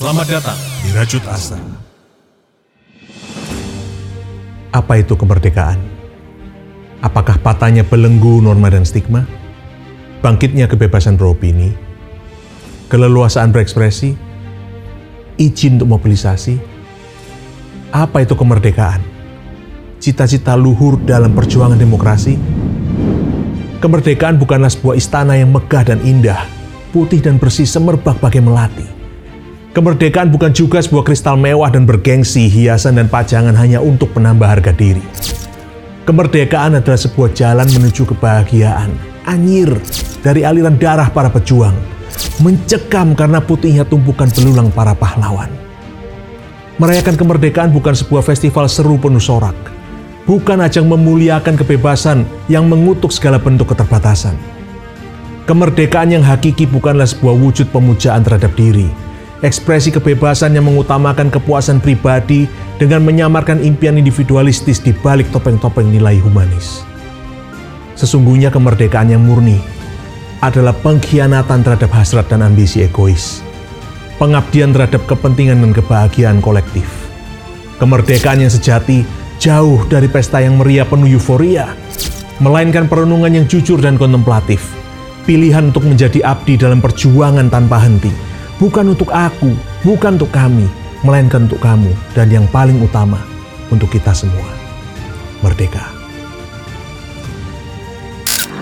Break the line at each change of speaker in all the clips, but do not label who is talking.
Selamat datang di Rajut Asa.
Apa itu kemerdekaan? Apakah patahnya belenggu norma dan stigma? Bangkitnya kebebasan beropini? Keleluasaan berekspresi? Izin untuk mobilisasi? Apa itu kemerdekaan? Cita-cita luhur dalam perjuangan demokrasi? Kemerdekaan bukanlah sebuah istana yang megah dan indah, putih dan bersih semerbak bagai melati. Kemerdekaan bukan juga sebuah kristal mewah dan bergengsi, hiasan dan pajangan hanya untuk penambah harga diri. Kemerdekaan adalah sebuah jalan menuju kebahagiaan, anyir dari aliran darah para pejuang, mencekam karena putihnya tumpukan belulang para pahlawan. Merayakan kemerdekaan bukan sebuah festival seru penuh sorak, bukan ajang memuliakan kebebasan yang mengutuk segala bentuk keterbatasan. Kemerdekaan yang hakiki bukanlah sebuah wujud pemujaan terhadap diri, ekspresi kebebasan yang mengutamakan kepuasan pribadi dengan menyamarkan impian individualistis di balik topeng-topeng nilai humanis. Sesungguhnya kemerdekaan yang murni adalah pengkhianatan terhadap hasrat dan ambisi egois, pengabdian terhadap kepentingan dan kebahagiaan kolektif. Kemerdekaan yang sejati jauh dari pesta yang meriah penuh euforia, melainkan perenungan yang jujur dan kontemplatif, pilihan untuk menjadi abdi dalam perjuangan tanpa henti, bukan untuk aku, bukan untuk kami, melainkan untuk kamu, dan yang paling utama, untuk kita semua. Merdeka.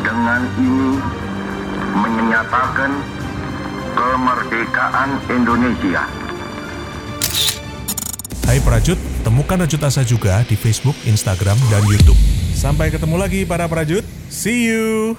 Dengan ini menyatakan kemerdekaan Indonesia.
Hai Prajut, temukan Rajut Asa juga di Facebook, Instagram, dan Youtube. Sampai ketemu lagi para Prajut. See you!